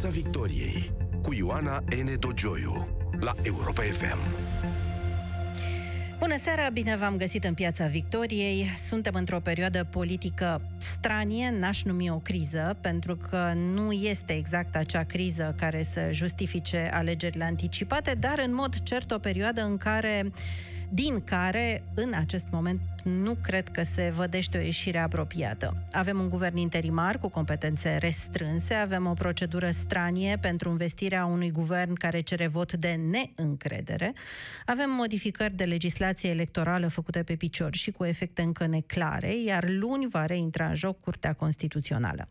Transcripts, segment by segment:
Piața Victoriei cu Ioana N. Dogioiu la Europa FM. Bună seara, bine v-am găsit în Piața Victoriei. Suntem într-o perioadă politică stranie, n-aș numi o criză, pentru că nu este exact acea criză care să justifice alegerile anticipate, dar în mod cert o perioadă în care din care, în acest moment, nu cred că se vădește o ieșire apropiată. Avem un guvern interimar cu competențe restrânse, avem o procedură stranie pentru investirea unui guvern care cere vot de neîncredere, avem modificări de legislație electorală făcute pe picior și cu efecte încă neclare, iar luni va reintra în joc Curtea Constituțională.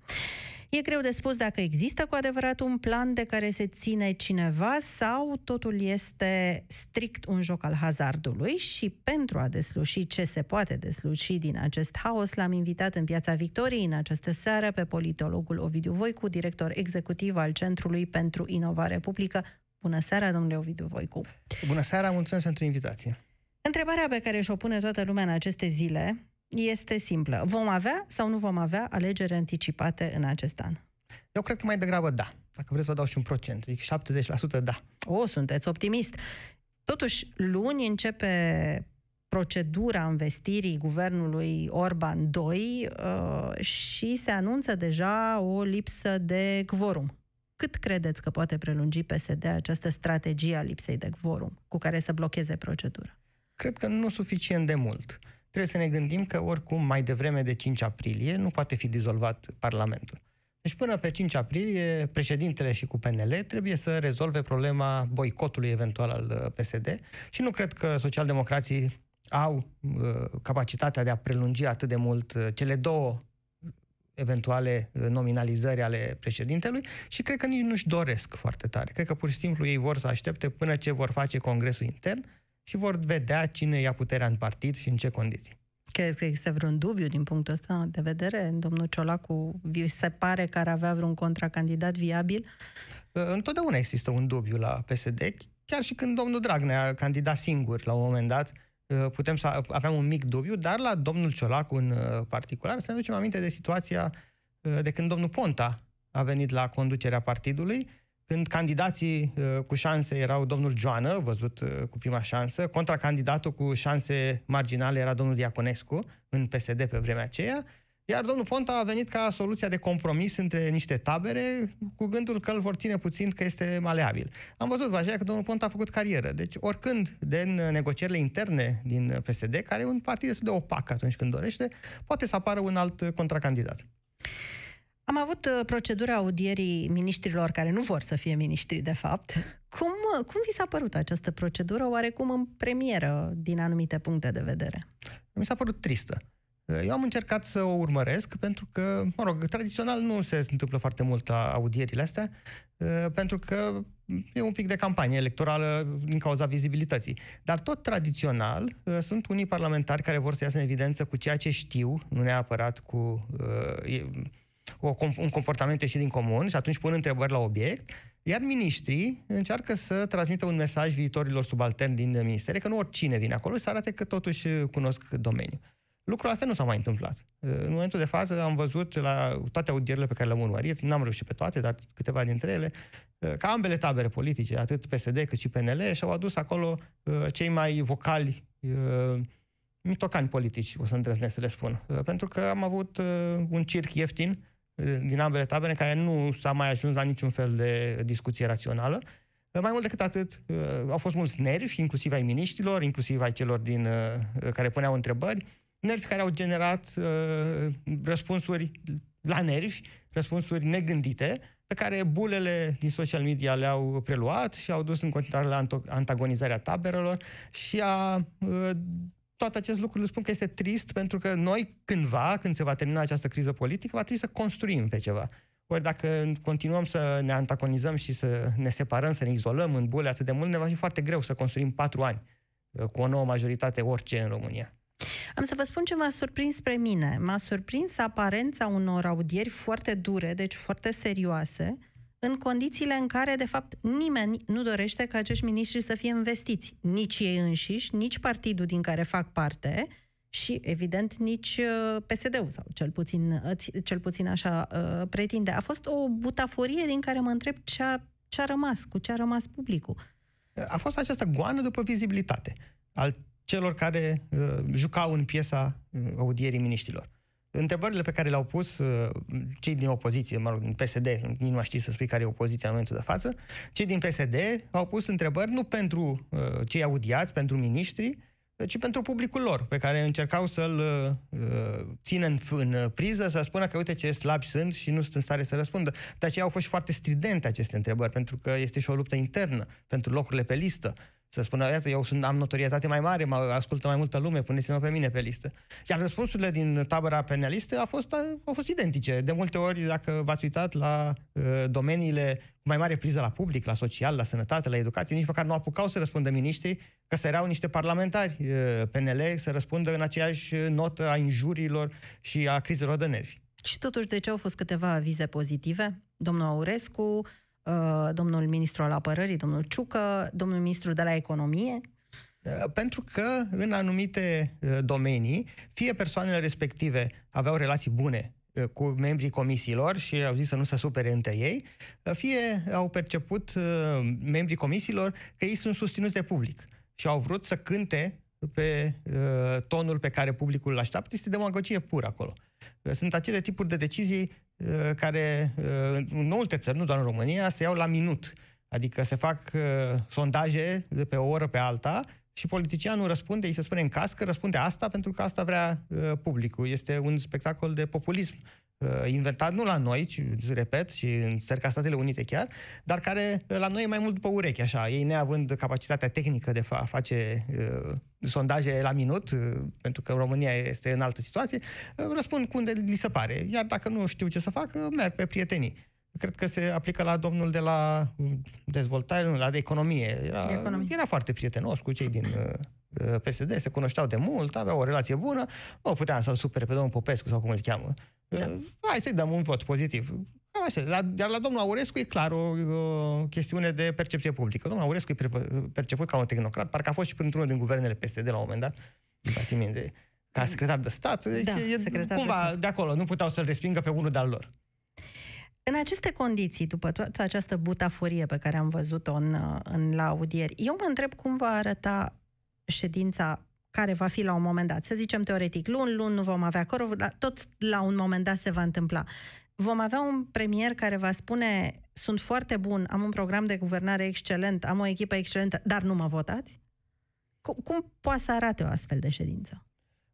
E greu de spus dacă există cu adevărat un plan de care se ține cineva sau totul este strict un joc al hazardului și pentru a desluși ce se poate desluși din acest haos, l-am invitat în Piața Victoriei în această seară pe politologul Ovidiu Voicu, director executiv al Centrului pentru Inovare Publică. Bună seara, domnule Ovidiu Voicu! Bună seara, mulțumesc pentru invitație! Întrebarea pe care și-o pune toată lumea în aceste zile este simplă. Vom avea sau nu vom avea alegeri anticipate în acest an? Eu cred că mai degrabă da. Dacă vreți să vă dau și un procent, adică 70% da. O, sunteți optimist. Totuși, luni începe procedura investirii guvernului Orban 2 uh, și se anunță deja o lipsă de quorum. Cât credeți că poate prelungi PSD această strategie a lipsei de quorum cu care să blocheze procedura? Cred că nu suficient de mult. Uh, trebuie să ne gândim că oricum mai devreme de 5 aprilie nu poate fi dizolvat Parlamentul. Deci până pe 5 aprilie, președintele și cu PNL trebuie să rezolve problema boicotului eventual al uh, PSD și nu cred că socialdemocrații au uh, capacitatea de a prelungi atât de mult uh, cele două eventuale uh, nominalizări ale președintelui și cred că nici nu-și doresc foarte tare. Cred că pur și simplu ei vor să aștepte până ce vor face congresul intern și vor vedea cine ia puterea în partid și în ce condiții. Crezi că există vreun dubiu din punctul ăsta de vedere? Domnul Ciolacu vi se pare că ar avea vreun contracandidat viabil? Uh, întotdeauna există un dubiu la PSD, chiar și când domnul Dragnea a candidat singur la un moment dat, uh, putem să avem un mic dubiu, dar la domnul Ciolacu în uh, particular să ne ducem aminte de situația de când domnul Ponta a venit la conducerea partidului când candidații uh, cu șanse erau domnul Joană, văzut uh, cu prima șansă, contracandidatul cu șanse marginale era domnul Diaconescu, în PSD pe vremea aceea, iar domnul Ponta a venit ca soluția de compromis între niște tabere, cu gândul că îl vor ține puțin că este maleabil. Am văzut după aceea că domnul Ponta a făcut carieră. Deci, oricând, din negocierile interne din PSD, care e un partid destul de opac atunci când dorește, poate să apară un alt contracandidat. Am avut uh, procedura audierii ministrilor care nu vor să fie ministri, de fapt. Cum, uh, cum vi s-a părut această procedură, oarecum în premieră, din anumite puncte de vedere? Mi s-a părut tristă. Uh, eu am încercat să o urmăresc pentru că, mă rog, tradițional nu se întâmplă foarte mult la audierile astea, pentru că e un pic de campanie electorală din cauza vizibilității. Dar tot tradițional sunt unii parlamentari care vor să iasă în evidență cu ceea ce știu, nu neapărat cu o, un comportament ieșit din comun și atunci pun întrebări la obiect, iar ministrii încearcă să transmită un mesaj viitorilor subalterni din ministere, că nu oricine vine acolo, să arate că totuși cunosc domeniul. Lucrul ăsta nu s-a mai întâmplat. În momentul de față am văzut la toate audierile pe care le-am urmărit, n-am reușit pe toate, dar câteva dintre ele, că ambele tabere politice, atât PSD cât și PNL, și-au adus acolo uh, cei mai vocali uh, mitocani politici, o să îndrăznesc să le spun. Uh, pentru că am avut un circ ieftin, din ambele tabere, în care nu s-a mai ajuns la niciun fel de discuție rațională. Mai mult decât atât, uh, au fost mulți nervi, inclusiv ai miniștilor, inclusiv ai celor din, uh, care puneau întrebări, nervi care au generat uh, răspunsuri la nervi, răspunsuri negândite, pe care bulele din social media le-au preluat și au dus în continuare la antagonizarea taberelor și a tot acest lucru, spun că este trist pentru că noi cândva, când se va termina această criză politică, va trebui să construim pe ceva. Ori dacă continuăm să ne antagonizăm și să ne separăm, să ne izolăm în bule atât de mult, ne va fi foarte greu să construim patru ani uh, cu o nouă majoritate orice în România. Am să vă spun ce m-a surprins pe mine. M-a surprins aparența unor audieri foarte dure, deci foarte serioase, în condițiile în care, de fapt, nimeni nu dorește ca acești miniștri să fie investiți. Nici ei înșiși, nici partidul din care fac parte, și, evident, nici uh, PSD-ul, sau cel puțin, uh, cel puțin așa uh, pretinde. A fost o butaforie din care mă întreb ce a, ce a rămas, cu ce a rămas publicul. A fost această goană după vizibilitate al celor care uh, jucau în piesa uh, audierii miniștilor. Întrebările pe care le-au pus uh, cei din opoziție, mă rog, din PSD, nici nu știi să spui care e opoziția în momentul de față, cei din PSD au pus întrebări nu pentru uh, cei audiați, pentru miniștri, ci pentru publicul lor, pe care încercau să-l uh, țină în, în priză, să spună că uite ce slabi sunt și nu sunt în stare să răspundă. De aceea au fost și foarte stridente aceste întrebări, pentru că este și o luptă internă pentru locurile pe listă să spună, iată, eu sunt, am notorietate mai mare, mă ascultă mai multă lume, puneți-mă pe mine pe listă. Iar răspunsurile din tabăra penalistă au fost, au fost identice. De multe ori, dacă v-ați uitat la uh, domeniile cu mai mare priză la public, la social, la sănătate, la educație, nici măcar nu apucau să răspundă miniștrii, că să erau niște parlamentari uh, PNL să răspundă în aceeași notă a injurilor și a crizelor de nervi. Și totuși, de ce au fost câteva avize pozitive? Domnul Aurescu, Uh, domnul ministru al apărării, domnul Ciucă, domnul ministru de la economie? Uh, pentru că în anumite uh, domenii, fie persoanele respective aveau relații bune cu membrii comisiilor și au zis să nu se supere între ei, fie au perceput membrii comisiilor că ei sunt susținuți de public și au vrut să cânte pe tonul pe care publicul îl așteaptă. Este demagogie pură acolo. Sunt acele tipuri de decizii Uh, care uh, în multe țări, nu doar în România, se iau la minut. Adică se fac uh, sondaje de pe o oră pe alta și politicianul răspunde, îi se spune în cască, răspunde asta pentru că asta vrea publicul. Este un spectacol de populism Uh, inventat nu la noi, ci, repet, și în țări ca Statele Unite chiar, dar care uh, la noi e mai mult după urechi, așa. Ei neavând capacitatea tehnică de a face uh, sondaje la minut, uh, pentru că România este în altă situație, uh, răspund cum de li se pare. Iar dacă nu știu ce să fac, uh, merg pe prietenii. Cred că se aplică la domnul de la dezvoltare, nu, la de economie. Era, de economie. era foarte prietenos cu cei din uh, PSD, se cunoșteau de mult, aveau o relație bună, nu puteam să-l supere pe domnul Popescu sau cum îl cheamă. Da. Uh, hai să-i dăm un vot pozitiv. Așa, la, iar la domnul Aurescu e clar o, o chestiune de percepție publică. Domnul Aurescu e perceput ca un tehnocrat, parcă a fost și printr-unul din guvernele PSD la un moment dat, dați minte, ca secretar de stat. Deci da, e, cumva de, stat. de acolo, nu puteau să-l respingă pe unul de-al lor. În aceste condiții, după toată această butaforie pe care am văzut-o în, în la audieri, eu mă întreb cum va arăta ședința care va fi la un moment dat. Să zicem teoretic, luni, luni nu vom avea corov, dar tot la un moment dat se va întâmpla. Vom avea un premier care va spune sunt foarte bun, am un program de guvernare excelent, am o echipă excelentă, dar nu mă votați? Cum, cum poate să arate o astfel de ședință?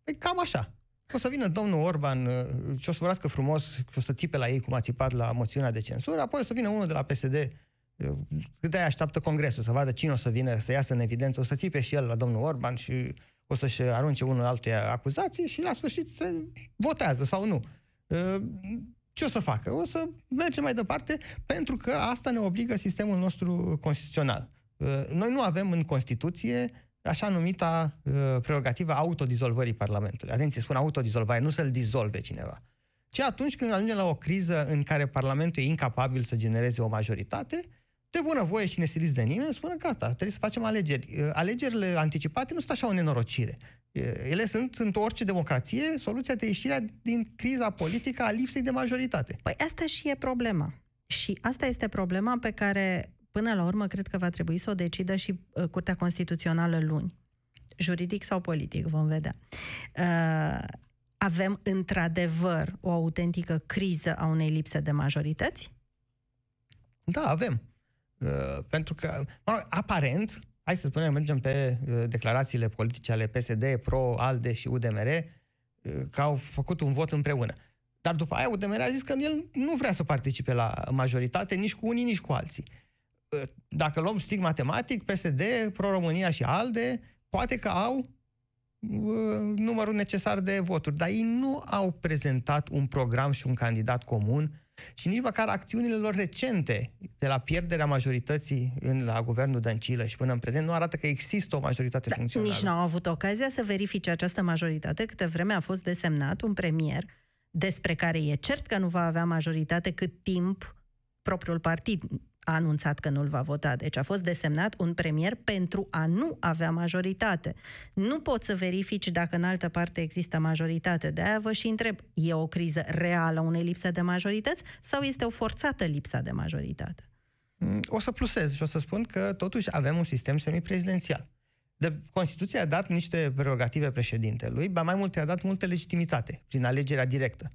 Păi cam așa. O să vină domnul Orban uh, și o să vorbească frumos și o să țipe la ei cum a țipat la moțiunea de cenzură, apoi o să vină unul de la PSD uh, cât de așteaptă congresul, să vadă cine o să vină, să iasă în evidență, o să țipe și el la domnul Orban și o să-și arunce unul altuia acuzații și la sfârșit se votează sau nu. Uh, ce o să facă? O să mergem mai departe pentru că asta ne obligă sistemul nostru constituțional. Noi nu avem în Constituție așa numita uh, prerogativă autodizolvării Parlamentului. Atenție, spun autodizolvare, nu să-l dizolve cineva. Ci atunci când ajungem la o criză în care Parlamentul e incapabil să genereze o majoritate, de bună voie și nesiliți de nimeni, spune gata, trebuie să facem alegeri. Uh, alegerile anticipate nu sunt așa o nenorocire. Uh, ele sunt, în orice democrație, soluția de ieșire din criza politică a lipsei de majoritate. Păi asta și e problema. Și asta este problema pe care Până la urmă, cred că va trebui să o decidă și uh, Curtea Constituțională luni. Juridic sau politic, vom vedea. Uh, avem într-adevăr o autentică criză a unei lipse de majorități? Da, avem. Uh, pentru că, mă rog, aparent, hai să spunem, mergem pe uh, declarațiile politice ale PSD, PRO, ALDE și UDMR, uh, că au făcut un vot împreună. Dar după aia UDMR a zis că el nu vrea să participe la majoritate nici cu unii, nici cu alții dacă luăm stig matematic, PSD, Pro-România și ALDE, poate că au uh, numărul necesar de voturi, dar ei nu au prezentat un program și un candidat comun și nici măcar acțiunile lor recente de la pierderea majorității în, la guvernul Dăncilă și până în prezent nu arată că există o majoritate da, funcțională. Nici nu au avut ocazia să verifice această majoritate câte vreme a fost desemnat un premier despre care e cert că nu va avea majoritate cât timp propriul partid a anunțat că nu-l va vota. Deci a fost desemnat un premier pentru a nu avea majoritate. Nu poți să verifici dacă în altă parte există majoritate. De aia vă și întreb, e o criză reală unei lipse de majorități sau este o forțată lipsa de majoritate? O să plusez și o să spun că totuși avem un sistem semiprezidențial. De, Constituția a dat niște prerogative președintelui, ba mai multe a dat multă legitimitate prin alegerea directă.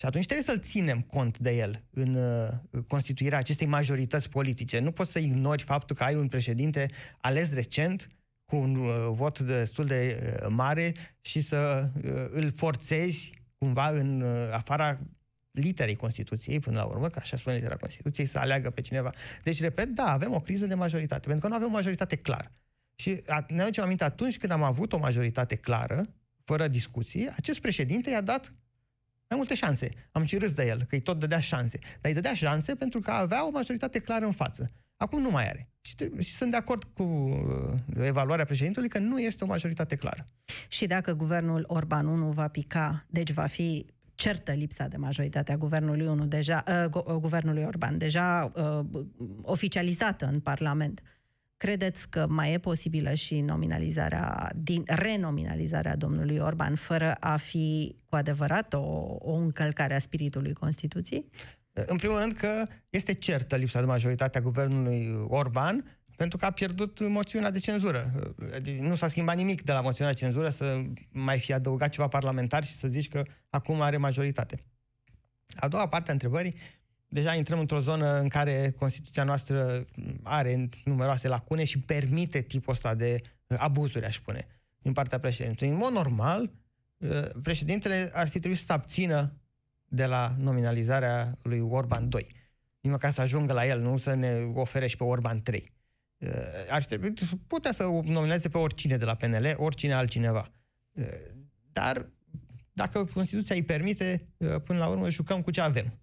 Și atunci trebuie să-l ținem cont de el în uh, constituirea acestei majorități politice. Nu poți să ignori faptul că ai un președinte ales recent, cu un uh, vot destul de uh, mare și să uh, îl forțezi cumva în uh, afara literei Constituției, până la urmă, că așa spune litera Constituției, să aleagă pe cineva. Deci, repet, da, avem o criză de majoritate, pentru că nu avem o majoritate clară. Și ne aducem aminte atunci când am avut o majoritate clară, fără discuții, acest președinte i-a dat mai multe șanse. Am și râs de el, că îi tot dădea șanse. Dar îi dădea șanse pentru că avea o majoritate clară în față. Acum nu mai are. Și, și sunt de acord cu uh, evaluarea președintelui că nu este o majoritate clară. Și dacă guvernul Orban 1 va pica, deci va fi certă lipsa de majoritate a guvernului 1 deja, uh, uh, guvernului Orban, deja uh, oficializată în Parlament, Credeți că mai e posibilă și nominalizarea, din, renominalizarea domnului Orban fără a fi cu adevărat o, o încălcare a spiritului Constituției? În primul rând că este certă lipsa de majoritate a guvernului Orban pentru că a pierdut moțiunea de cenzură. Nu s-a schimbat nimic de la moțiunea de cenzură să mai fi adăugat ceva parlamentar și să zici că acum are majoritate. A doua parte a întrebării deja intrăm într-o zonă în care Constituția noastră are numeroase lacune și permite tipul ăsta de uh, abuzuri, aș spune, din partea președintelui. În mod normal, uh, președintele ar fi trebuit să abțină de la nominalizarea lui Orban 2. Din ca să ajungă la el, nu să ne ofere și pe Orban 3. Uh, ar trebui, putea să nomineze pe oricine de la PNL, oricine altcineva. Dar dacă Constituția îi permite, până la urmă jucăm cu ce avem.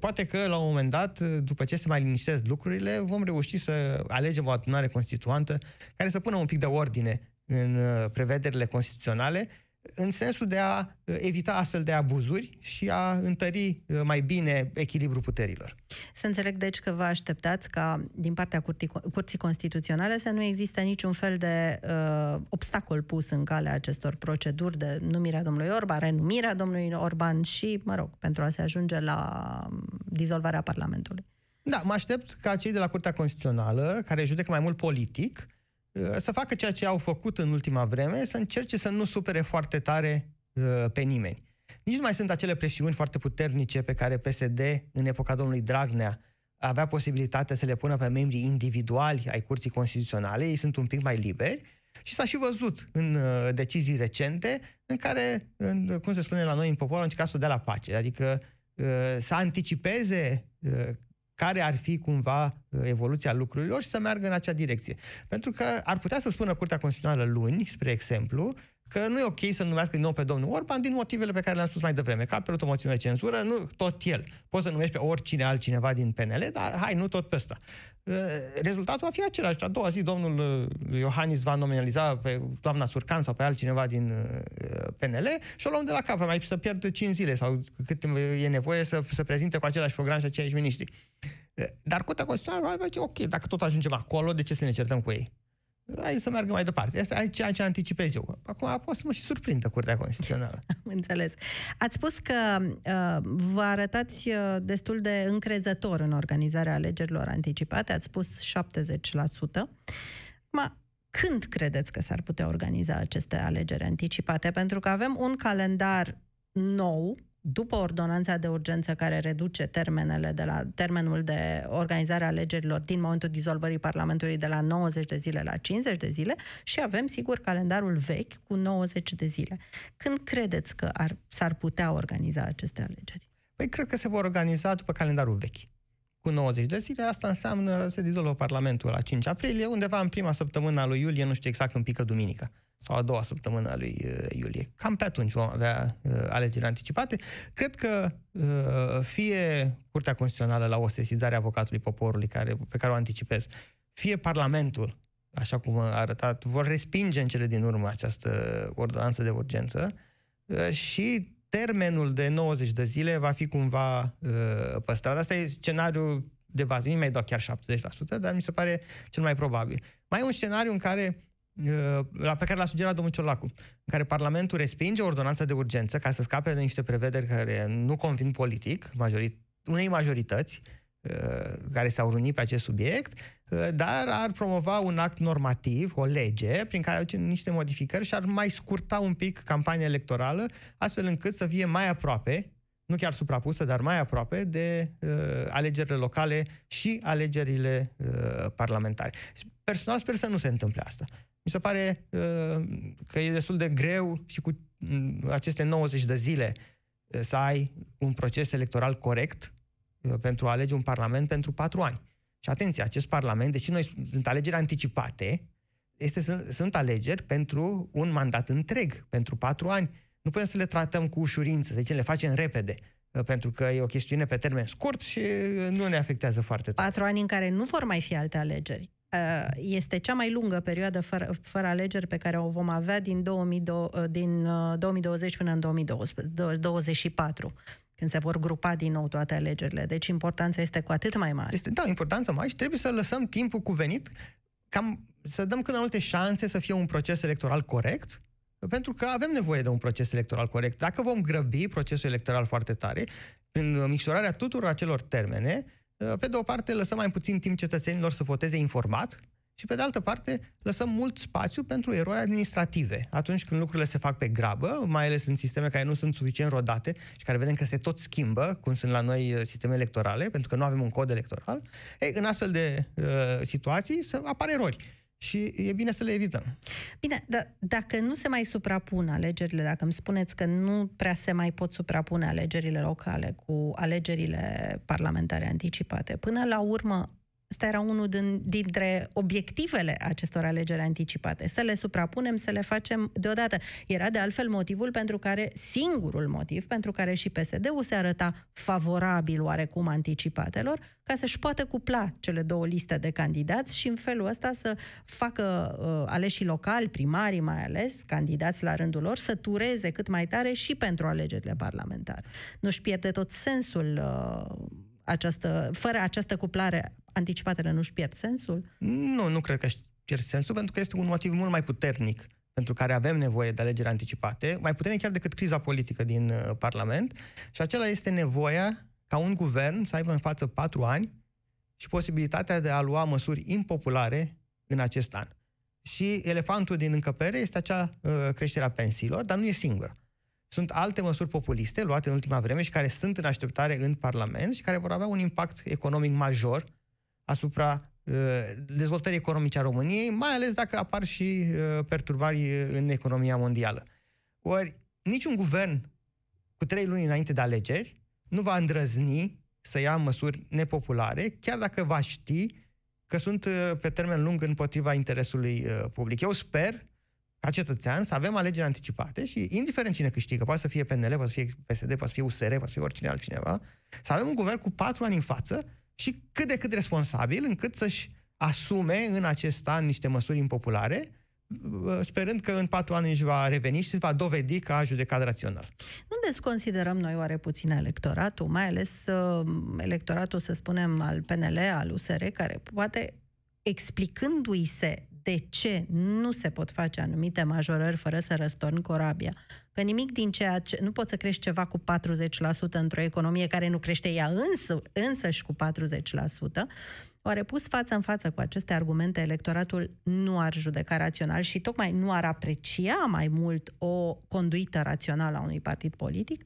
Poate că la un moment dat, după ce se mai liniștesc lucrurile, vom reuși să alegem o adunare constituantă care să pună un pic de ordine în uh, prevederile constituționale în sensul de a uh, evita astfel de abuzuri și a întări uh, mai bine echilibrul puterilor. Să înțeleg, deci, că vă așteptați ca, din partea Curții, Curții Constituționale, să nu există niciun fel de uh, obstacol pus în calea acestor proceduri de numirea domnului Orban, renumirea domnului Orban și, mă rog, pentru a se ajunge la um, dizolvarea Parlamentului. Da, mă aștept ca cei de la Curtea Constituțională, care judecă mai mult politic, Uh, să facă ceea ce au făcut în ultima vreme, să încerce să nu supere foarte tare uh, pe nimeni. Nici nu mai sunt acele presiuni foarte puternice pe care PSD, în epoca domnului Dragnea, avea posibilitatea să le pună pe membrii individuali ai Curții Constituționale, ei sunt un pic mai liberi, și s-a și văzut în uh, decizii recente în care, în, cum se spune la noi în popor, au încercat să o dea la pace. Adică uh, să anticipeze uh, care ar fi cumva uh, evoluția lucrurilor și să meargă în acea direcție. Pentru că ar putea să spună Curtea Constituțională luni, spre exemplu, că nu e ok să numească din nou pe domnul Orban din motivele pe care le-am spus mai devreme, că a apărut o moțiune de cenzură, nu tot el. Poți să numești pe oricine altcineva din PNL, dar hai, nu tot pe ăsta. Uh, rezultatul va fi același. A doua zi, domnul uh, Iohannis va nominaliza pe doamna Surcan sau pe altcineva din PNL și o luăm de la cap, mai să pierd 5 zile sau cât e nevoie să se prezinte cu același program și aceiași miniștri. Dar Curtea Constituțională va zice, ok, dacă tot ajungem acolo, de ce să ne certăm cu ei? Hai să meargă mai departe. Asta e ceea ce anticipez eu. Acum pot să mă și surprindă Curtea Constituțională. Am înțeles. Ați spus că uh, vă arătați uh, destul de încrezător în organizarea alegerilor anticipate. Ați spus 70%. Ma, când credeți că s-ar putea organiza aceste alegeri anticipate? Pentru că avem un calendar nou după ordonanța de urgență care reduce termenele de la termenul de organizare a alegerilor din momentul dizolvării Parlamentului de la 90 de zile la 50 de zile și avem, sigur, calendarul vechi cu 90 de zile. Când credeți că ar, s-ar putea organiza aceste alegeri? Păi cred că se vor organiza după calendarul vechi. Cu 90 de zile, asta înseamnă se dizolvă Parlamentul la 5 aprilie, undeva în prima săptămână a lui iulie, nu știu exact când pică duminica sau a doua săptămână a lui uh, iulie. Cam pe atunci vom avea uh, alegeri anticipate. Cred că uh, fie Curtea Constituțională la o sesizare a avocatului poporului care, pe care o anticipez, fie Parlamentul, așa cum a arătat, vor respinge în cele din urmă această ordonanță de urgență uh, și termenul de 90 de zile va fi cumva uh, păstrat. Asta e scenariul de bază. Nu mai dau chiar 70%, dar mi se pare cel mai probabil. Mai e un scenariu în care uh, la pe care l-a sugerat domnul Ciolacu, în care Parlamentul respinge ordonanța de urgență ca să scape de niște prevederi care nu convin politic, majorit, unei majorități, uh, care s-au unit pe acest subiect, uh, dar ar promova un act normativ, o lege, prin care aduce niște modificări și ar mai scurta un pic campania electorală, astfel încât să fie mai aproape nu chiar suprapusă, dar mai aproape de uh, alegerile locale și alegerile uh, parlamentare. Personal sper să nu se întâmple asta. Mi se pare uh, că e destul de greu și cu uh, aceste 90 de zile uh, să ai un proces electoral corect uh, pentru a alege un parlament pentru patru ani. Și atenție, acest parlament, deși noi sunt alegeri anticipate, este, sunt, sunt alegeri pentru un mandat întreg, pentru patru ani nu putem să le tratăm cu ușurință, să zicem, le facem repede uh, pentru că e o chestiune pe termen scurt și uh, nu ne afectează foarte tare. Patru ani în care nu vor mai fi alte alegeri. Uh, este cea mai lungă perioadă fără, fără alegeri pe care o vom avea din, 2002, din 2020 până în 2024 când se vor grupa din nou toate alegerile. Deci importanța este cu atât mai mare. Este, da, importanța mai și trebuie să lăsăm timpul cuvenit cam să dăm cât mai multe șanse să fie un proces electoral corect pentru că avem nevoie de un proces electoral corect. Dacă vom grăbi procesul electoral foarte tare, prin micșorarea tuturor acelor termene, pe de o parte lăsăm mai puțin timp cetățenilor să voteze informat și pe de altă parte lăsăm mult spațiu pentru erori administrative. Atunci când lucrurile se fac pe grabă, mai ales în sisteme care nu sunt suficient rodate și care vedem că se tot schimbă, cum sunt la noi uh, sisteme electorale, pentru că nu avem un cod electoral, ei, în astfel de uh, situații apar erori și e bine să le evităm. Bine, dar dacă nu se mai suprapun alegerile, dacă îmi spuneți că nu prea se mai pot suprapune alegerile locale cu alegerile parlamentare anticipate, până la urmă Asta era unul din, dintre obiectivele acestor alegeri anticipate, să le suprapunem, să le facem deodată. Era de altfel motivul pentru care, singurul motiv pentru care și PSD-ul se arăta favorabil oarecum anticipatelor, ca să-și poată cupla cele două liste de candidați și în felul ăsta să facă uh, aleșii locali, primarii mai ales, candidați la rândul lor, să tureze cât mai tare și pentru alegerile parlamentare. Nu-și pierde tot sensul uh, această, fără această cuplare, anticipatele nu-și pierd sensul? Nu, nu cred că își pierd sensul, pentru că este un motiv mult mai puternic pentru care avem nevoie de alegeri anticipate, mai puternic chiar decât criza politică din uh, Parlament, și acela este nevoia ca un guvern să aibă în față patru ani și posibilitatea de a lua măsuri impopulare în acest an. Și elefantul din încăpere este acea uh, creștere a pensiilor, dar nu e singură. Sunt alte măsuri populiste luate în ultima vreme și care sunt în așteptare în Parlament și care vor avea un impact economic major asupra uh, dezvoltării economice a României, mai ales dacă apar și uh, perturbări în economia mondială. Ori niciun guvern cu trei luni înainte de alegeri nu va îndrăzni să ia măsuri nepopulare, chiar dacă va ști că sunt uh, pe termen lung împotriva interesului public. Eu sper ca cetățean, să avem alegeri anticipate și, indiferent cine câștigă, poate să fie PNL, poate să fie PSD, poate să fie USR, poate să fie oricine altcineva, să avem un guvern cu patru ani în față și cât de cât responsabil, încât să-și asume în acest an niște măsuri impopulare, sperând că în patru ani își va reveni și se va dovedi că a judecat rațional. Nu desconsiderăm noi oare puțin electoratul, mai ales uh, electoratul, să spunem, al PNL, al USR, care poate explicându-i se de ce nu se pot face anumite majorări fără să răstorni corabia. Că nimic din ceea ce... Nu poți să crești ceva cu 40% într-o economie care nu crește ea însă, însăși cu 40%, Oare pus față în față cu aceste argumente, electoratul nu ar judeca rațional și tocmai nu ar aprecia mai mult o conduită rațională a unui partid politic?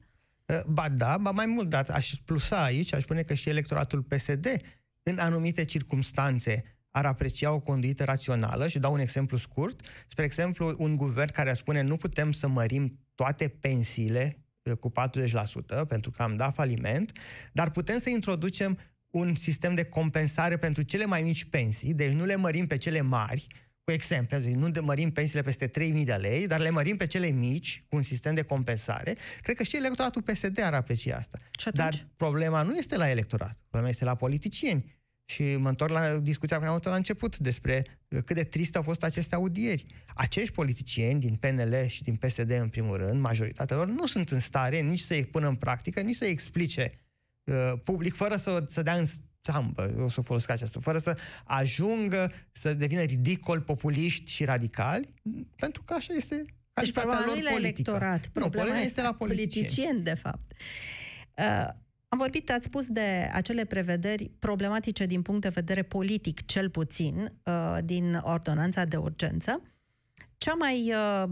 Ba da, ba mai mult, dar aș plusa aici, aș spune că și electoratul PSD, în anumite circunstanțe, ar aprecia o conduită rațională și dau un exemplu scurt. Spre exemplu, un guvern care spune nu putem să mărim toate pensiile uh, cu 40% pentru că am dat faliment, dar putem să introducem un sistem de compensare pentru cele mai mici pensii, deci nu le mărim pe cele mari, cu exemplu, deci nu mărim pensiile peste 3.000 de lei, dar le mărim pe cele mici cu un sistem de compensare. Cred că și electoratul PSD ar aprecia asta. Dar problema nu este la electorat, problema este la politicieni și mă întorc la discuția care am avut la început despre uh, cât de triste au fost aceste audieri. Acești politicieni din PNL și din PSD, în primul rând, majoritatea lor, nu sunt în stare nici să-i pună în practică, nici să-i explice uh, public, fără să, să dea în țambă, o să folosesc aceasta, fără să ajungă să devină ridicol, populiști și radicali, pentru că așa este deci problema lor politică. electorat, problema nu, este la politicieni. politicieni, de fapt. Uh, am vorbit, ați spus de acele prevederi problematice din punct de vedere politic, cel puțin, uh, din ordonanța de urgență. Cea mai uh,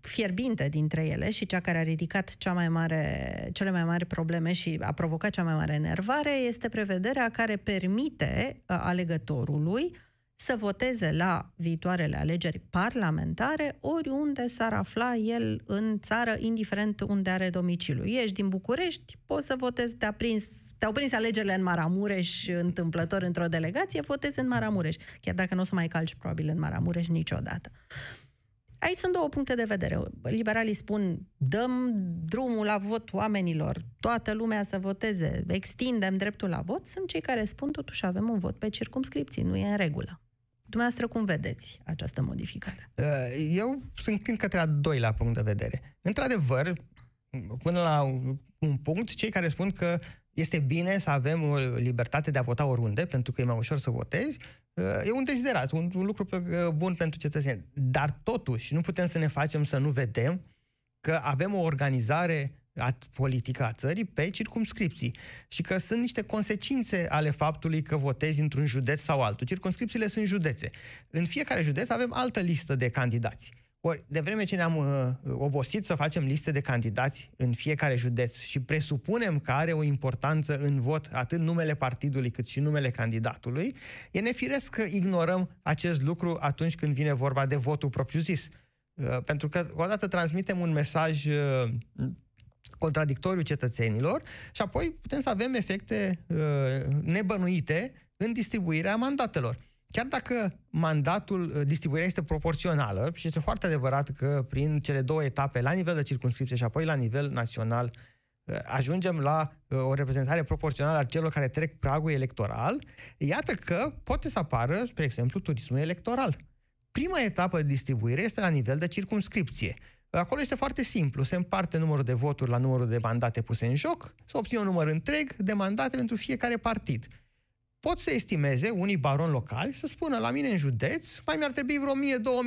fierbinte dintre ele și cea care a ridicat cea mai mare, cele mai mari probleme și a provocat cea mai mare enervare este prevederea care permite uh, alegătorului să voteze la viitoarele alegeri parlamentare oriunde s-ar afla el în țară, indiferent unde are domiciliu. Ești din București, poți să votezi, te-a prins, te-au prins alegerile în Maramureș întâmplător într-o delegație, votezi în Maramureș, chiar dacă nu o să mai calci probabil în Maramureș niciodată. Aici sunt două puncte de vedere. Liberalii spun, dăm drumul la vot oamenilor, toată lumea să voteze, extindem dreptul la vot. Sunt cei care spun, totuși avem un vot pe circumscripții, nu e în regulă. Dumneavoastră cum vedeți această modificare? Uh, eu sunt când către a doilea punct de vedere. Într-adevăr, până la un punct, cei care spun că este bine să avem o libertate de a vota oriunde, pentru că e mai ușor să votezi, uh, e un deziderat, un, un lucru uh, bun pentru cetățeni. Dar totuși, nu putem să ne facem să nu vedem că avem o organizare politică a țării pe circumscripții și că sunt niște consecințe ale faptului că votezi într-un județ sau altul. Circumscripțiile sunt județe. În fiecare județ avem altă listă de candidați. Ori, de vreme ce ne-am uh, obosit să facem liste de candidați în fiecare județ și presupunem că are o importanță în vot atât numele partidului cât și numele candidatului, e nefiresc că ignorăm acest lucru atunci când vine vorba de votul propriu-zis. Uh, pentru că, odată, transmitem un mesaj uh, contradictoriu cetățenilor și apoi putem să avem efecte uh, nebănuite în distribuirea mandatelor. Chiar dacă mandatul, uh, distribuirea este proporțională și este foarte adevărat că prin cele două etape, la nivel de circunscripție și apoi la nivel național, uh, ajungem la uh, o reprezentare proporțională a celor care trec pragul electoral, iată că poate să apară, spre exemplu, turismul electoral. Prima etapă de distribuire este la nivel de circumscripție. Acolo este foarte simplu. Se împarte numărul de voturi la numărul de mandate puse în joc, să obține un număr întreg de mandate pentru fiecare partid. Pot să estimeze unii baroni locali să spună la mine în județ mai mi-ar trebui vreo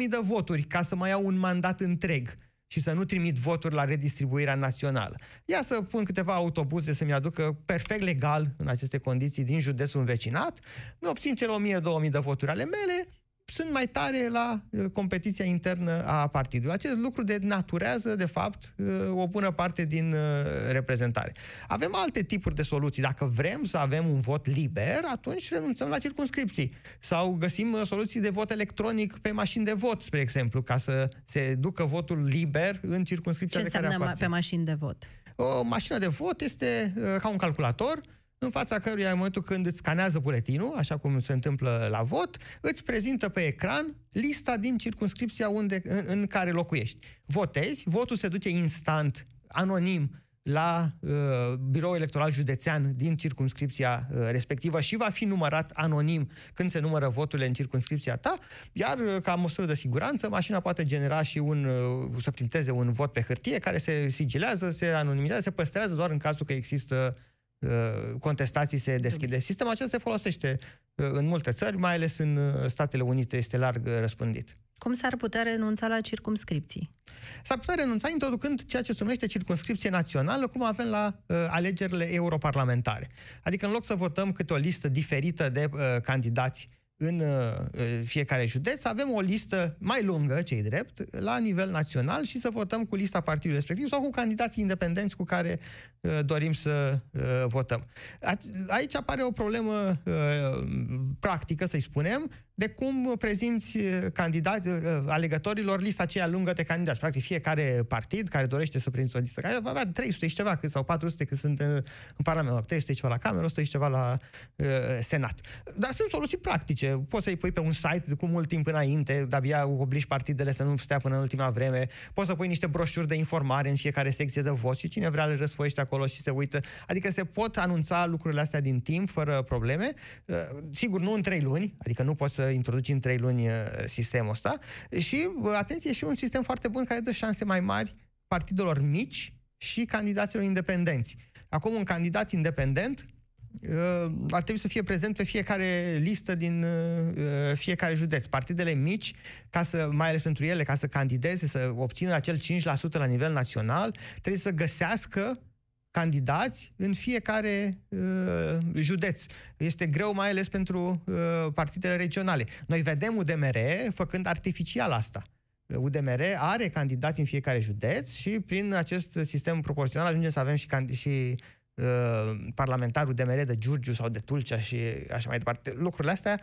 1000-2000 de voturi ca să mai iau un mandat întreg și să nu trimit voturi la redistribuirea națională. Ia să pun câteva autobuze să-mi aducă perfect legal în aceste condiții din județul învecinat, mi obțin cele 1000-2000 de voturi ale mele, sunt mai tare la uh, competiția internă a partidului. Acest lucru denaturează, de fapt, uh, o bună parte din uh, reprezentare. Avem alte tipuri de soluții. Dacă vrem să avem un vot liber, atunci renunțăm la circunscripții. Sau găsim soluții de vot electronic pe mașini de vot, spre exemplu, ca să se ducă votul liber în circunscripția Ce de care înseamnă pe mașini de vot? O mașină de vot este ca un calculator, în fața căruia în momentul când îți scanează buletinul, așa cum se întâmplă la vot, îți prezintă pe ecran lista din circunscripția unde, în, în care locuiești. Votezi, votul se duce instant, anonim, la uh, biroul electoral județean din circunscripția uh, respectivă și va fi numărat anonim când se numără voturile în circunscripția ta, iar uh, ca măsură de siguranță, mașina poate genera și un, uh, să printeze un vot pe hârtie care se sigilează, se anonimizează, se păstrează doar în cazul că există Uh, contestații se deschide. Sistemul acesta se folosește uh, în multe țări, mai ales în uh, Statele Unite este larg răspândit. Cum s-ar putea renunța la circumscripții? S-ar putea renunța introducând ceea ce se numește circumscripție națională, cum avem la uh, alegerile europarlamentare. Adică în loc să votăm câte o listă diferită de uh, candidați în uh, fiecare județ, avem o listă mai lungă, cei drept, la nivel național și să votăm cu lista partidului respectiv sau cu candidații independenți cu care uh, dorim să uh, votăm. Aici apare o problemă practică, să-i spunem, de cum prezinți candidați, alegătorilor lista aceea lungă de candidați. Practic, fiecare partid care dorește să prezinți o listă, care va avea 300 și ceva, sau 400 cât sunt în, în Parlament, 300 și ceva la Cameră, 100 și ceva la uh, Senat. Dar sunt soluții practice poți să-i pui pe un site cu mult timp înainte, de-abia obligi partidele să nu stea până în ultima vreme, poți să pui niște broșuri de informare în fiecare secție de vot și cine vrea le răsfoiește acolo și se uită. Adică se pot anunța lucrurile astea din timp, fără probleme. Uh, sigur, nu în trei luni, adică nu poți să introduci în trei luni uh, sistemul ăsta. Și, uh, atenție, și un sistem foarte bun care dă șanse mai mari partidelor mici și candidaților independenți. Acum, un candidat independent ar trebui să fie prezent pe fiecare listă din fiecare județ. Partidele mici, ca să, mai ales pentru ele, ca să candideze, să obțină acel 5% la nivel național, trebuie să găsească candidați în fiecare uh, județ. Este greu mai ales pentru uh, partidele regionale. Noi vedem UDMR făcând artificial asta. UDMR are candidați în fiecare județ și prin acest sistem proporțional ajungem să avem și, candi- și uh, parlamentarul UDMR de Giurgiu sau de Tulcea și așa mai departe. Lucrurile astea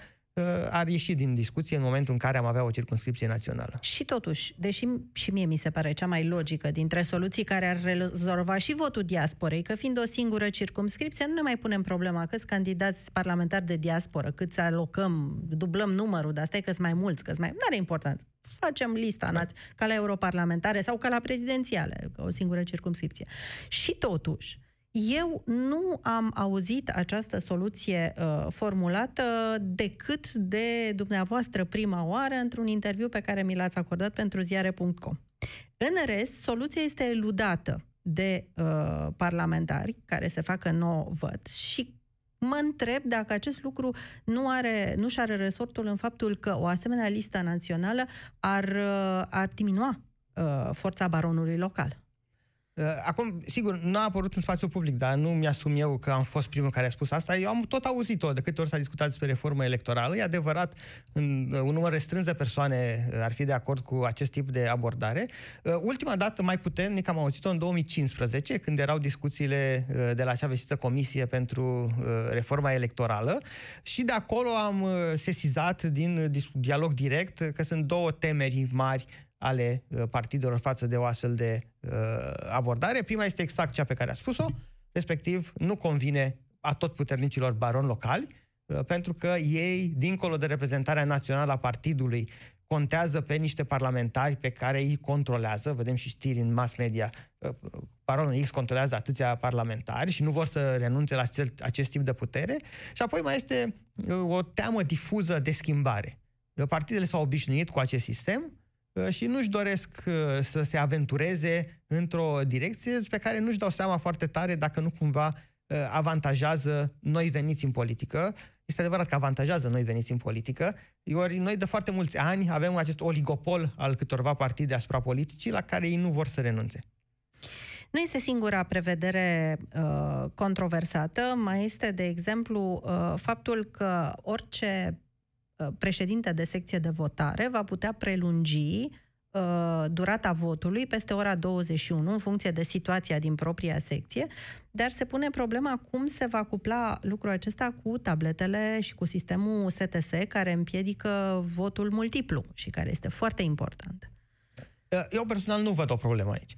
ar ieși din discuție în momentul în care am avea o circunscripție națională. Și totuși, deși și mie mi se pare cea mai logică dintre soluții care ar rezolva și votul diasporei, că fiind o singură circumscripție, nu ne mai punem problema câți candidați parlamentari de diasporă, câți alocăm, dublăm numărul, dar stai că sunt mai mulți, că mai... Nu are importanță. Facem lista da. ca la europarlamentare sau ca la prezidențiale, o singură circumscripție. Și totuși, eu nu am auzit această soluție uh, formulată decât de dumneavoastră prima oară într-un interviu pe care mi l-ați acordat pentru ziare.com. În rest, soluția este eludată de uh, parlamentari care se facă nou văd și mă întreb dacă acest lucru nu are, nu și are resortul în faptul că o asemenea listă națională ar, uh, ar diminua uh, forța baronului local. Uh, acum, sigur, nu a apărut în spațiu public, dar nu mi-asum eu că am fost primul care a spus asta. Eu am tot auzit-o de câte ori s-a discutat despre reformă electorală. E adevărat, în, uh, un număr restrâns de persoane uh, ar fi de acord cu acest tip de abordare. Ultima dată mai puternic am auzit-o în 2015, când erau discuțiile de la acea vestită comisie pentru reforma electorală și de acolo am sesizat din dialog direct că sunt două temeri mari ale uh, partidelor față de o astfel de uh, abordare. Prima este exact cea pe care a spus-o, respectiv nu convine a tot puternicilor baroni locali, uh, pentru că ei, dincolo de reprezentarea națională a partidului, contează pe niște parlamentari pe care îi controlează, vedem și știri în mass media, uh, baronul X controlează atâția parlamentari și nu vor să renunțe la acest, acest tip de putere. Și apoi mai este uh, o teamă difuză de schimbare. Partidele s-au obișnuit cu acest sistem, Uh, și nu-și doresc uh, să se aventureze într-o direcție pe care nu-și dau seama foarte tare dacă nu cumva uh, avantajează noi veniți în politică. Este adevărat că avantajează noi veniți în politică, ori noi de foarte mulți ani avem acest oligopol al câtorva partide asupra politicii la care ei nu vor să renunțe. Nu este singura prevedere uh, controversată, mai este, de exemplu, uh, faptul că orice Uh, președinte de secție de votare va putea prelungi uh, durata votului peste ora 21 în funcție de situația din propria secție, dar se pune problema cum se va cupla lucrul acesta cu tabletele și cu sistemul STS care împiedică votul multiplu și care este foarte important. Uh, eu personal nu văd o problemă aici.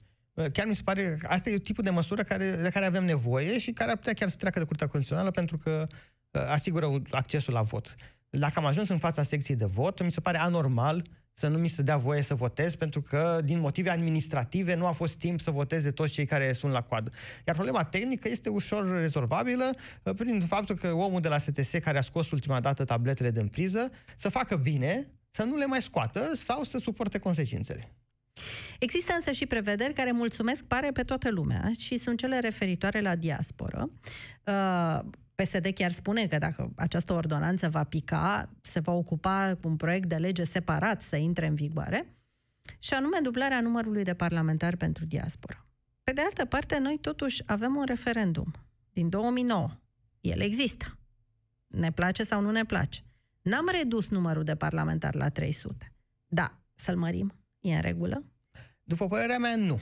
Chiar mi se pare că asta e tipul de măsură care, de care avem nevoie și care ar putea chiar să treacă de Curtea Constituțională pentru că asigură accesul la vot dacă am ajuns în fața secției de vot, mi se pare anormal să nu mi se dea voie să votez, pentru că din motive administrative nu a fost timp să voteze toți cei care sunt la coadă. Iar problema tehnică este ușor rezolvabilă uh, prin faptul că omul de la STS care a scos ultima dată tabletele din priză să facă bine, să nu le mai scoată sau să suporte consecințele. Există însă și prevederi care mulțumesc pare pe toată lumea și sunt cele referitoare la diasporă. Uh, PSD chiar spune că dacă această ordonanță va pica, se va ocupa cu un proiect de lege separat să intre în vigoare, și anume dublarea numărului de parlamentari pentru diaspora. Pe de altă parte, noi totuși avem un referendum din 2009. El există. Ne place sau nu ne place. N-am redus numărul de parlamentari la 300. Da, să-l mărim. E în regulă? După părerea mea, nu.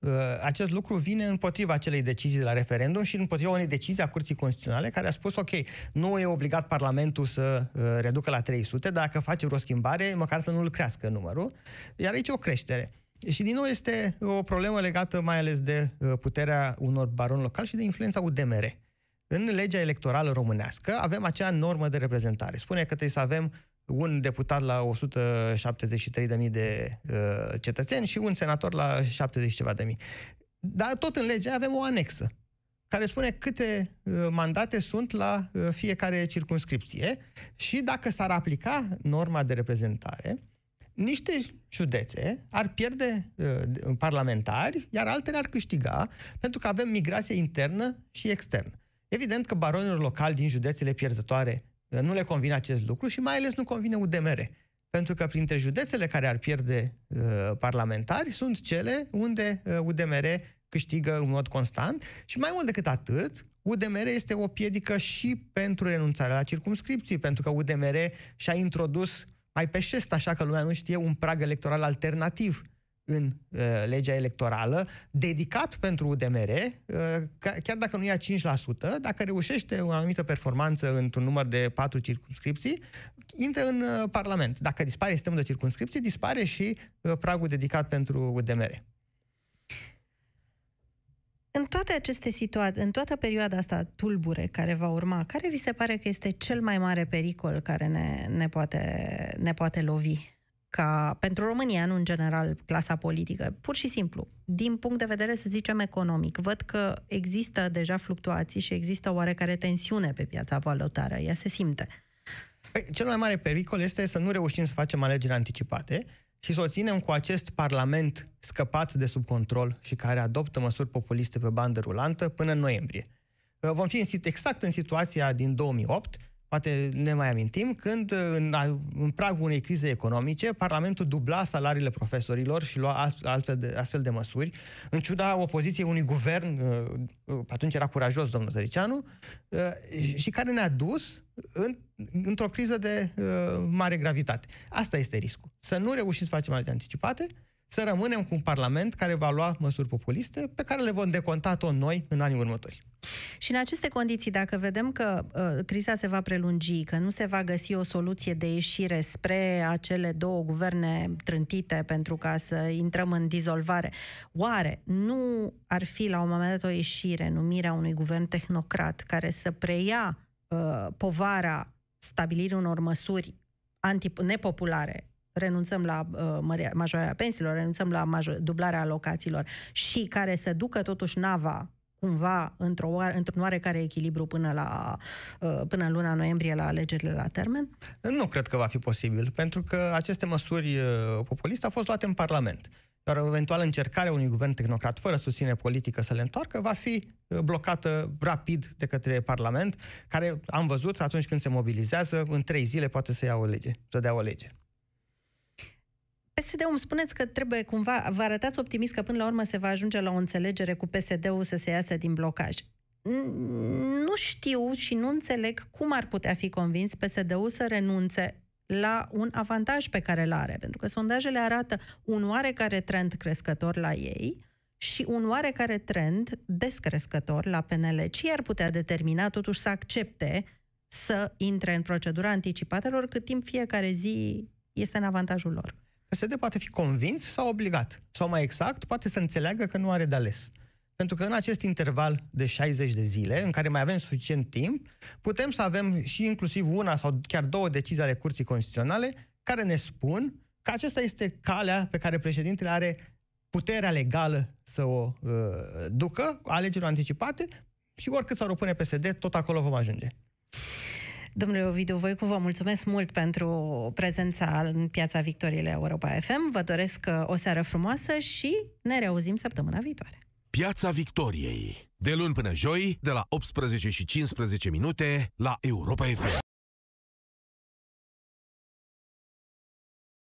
Uh, acest lucru vine împotriva acelei decizii de la referendum și împotriva unei decizii a Curții Constituționale care a spus, ok, nu e obligat Parlamentul să uh, reducă la 300, dar dacă face vreo schimbare, măcar să nu-l crească numărul, iar aici o creștere. Și din nou este o problemă legată mai ales de uh, puterea unor baroni locali și de influența UDMR. În legea electorală românească avem acea normă de reprezentare. Spune că trebuie să avem un deputat la 173.000 de uh, cetățeni și un senator la 70 ceva de mii. Dar tot în lege avem o anexă care spune câte uh, mandate sunt la uh, fiecare circunscripție și dacă s-ar aplica norma de reprezentare, niște județe ar pierde uh, parlamentari, iar altele ar câștiga, pentru că avem migrație internă și externă. Evident că baronilor locali din județele pierzătoare nu le convine acest lucru și mai ales nu convine UDMR. Pentru că printre județele care ar pierde uh, parlamentari sunt cele unde uh, UDMR câștigă în mod constant și mai mult decât atât, UDMR este o piedică și pentru renunțarea la circumscripții, pentru că UDMR și-a introdus mai pe șest, așa că lumea nu știe, un prag electoral alternativ în uh, legea electorală, dedicat pentru UDMR, uh, chiar dacă nu ia 5%, dacă reușește o anumită performanță într-un număr de patru circunscripții, intră în uh, Parlament. Dacă dispare sistemul de circunscripții, dispare și uh, pragul dedicat pentru UDMR. În toate aceste situații, în toată perioada asta tulbure care va urma, care vi se pare că este cel mai mare pericol care ne, ne, poate, ne poate lovi? Ca pentru România, nu în general clasa politică, pur și simplu, din punct de vedere, să zicem, economic, văd că există deja fluctuații și există oarecare tensiune pe piața valutară. Ea se simte. Păi, cel mai mare pericol este să nu reușim să facem alegeri anticipate și să o ținem cu acest parlament scăpat de sub control și care adoptă măsuri populiste pe bandă rulantă până în noiembrie. Vom fi exact în situația din 2008, poate ne mai amintim, când în, în pragul unei crize economice, Parlamentul dubla salariile profesorilor și lua astfel de, astfel de măsuri, în ciuda opoziției unui guvern, uh, atunci era curajos domnul Zăricianu, uh, și care ne-a dus în, într-o criză de uh, mare gravitate. Asta este riscul. Să nu reușim să facem alte anticipate, să rămânem cu un Parlament care va lua măsuri populiste pe care le vom deconta tot noi în anii următori. Și în aceste condiții, dacă vedem că uh, criza se va prelungi, că nu se va găsi o soluție de ieșire spre acele două guverne trântite pentru ca să intrăm în dizolvare, oare nu ar fi la un moment dat o ieșire, numirea unui guvern tehnocrat care să preia uh, povara stabilirii unor măsuri anti- nepopulare renunțăm la uh, majorarea pensiilor, renunțăm la major, dublarea alocațiilor și care să ducă totuși nava cumva într-o, într-un oarecare echilibru până, la, uh, până în luna noiembrie la alegerile la termen? Nu cred că va fi posibil, pentru că aceste măsuri uh, populiste au fost luate în Parlament. Iar o eventuală încercare a unui guvern tehnocrat fără susținere politică să le întoarcă va fi uh, blocată rapid de către Parlament, care am văzut atunci când se mobilizează, în trei zile poate să ia o lege, să dea o lege. PSD-ul îmi spuneți că trebuie cumva, vă arătați optimist că până la urmă se va ajunge la o înțelegere cu PSD-ul să se iasă din blocaj. Nu știu și nu înțeleg cum ar putea fi convins PSD-ul să renunțe la un avantaj pe care îl are, pentru că sondajele arată un oarecare trend crescător la ei și un oarecare trend descrescător la PNL. Ce ar putea determina totuși să accepte să intre în procedura anticipatelor cât timp fiecare zi este în avantajul lor? PSD poate fi convins sau obligat. Sau mai exact, poate să înțeleagă că nu are de ales. Pentru că în acest interval de 60 de zile, în care mai avem suficient timp, putem să avem și inclusiv una sau chiar două decizii ale Curții Constituționale care ne spun că acesta este calea pe care președintele are puterea legală să o uh, ducă, alegerile anticipate, și oricât s-ar opune PSD, tot acolo vom ajunge. Domnule Ovidiu Voicu, vă mulțumesc mult pentru prezența în piața Victoriei Europa FM. Vă doresc uh, o seară frumoasă și ne reauzim săptămâna viitoare. Piața Victoriei. De luni până joi, de la 18 și 15 minute, la Europa FM.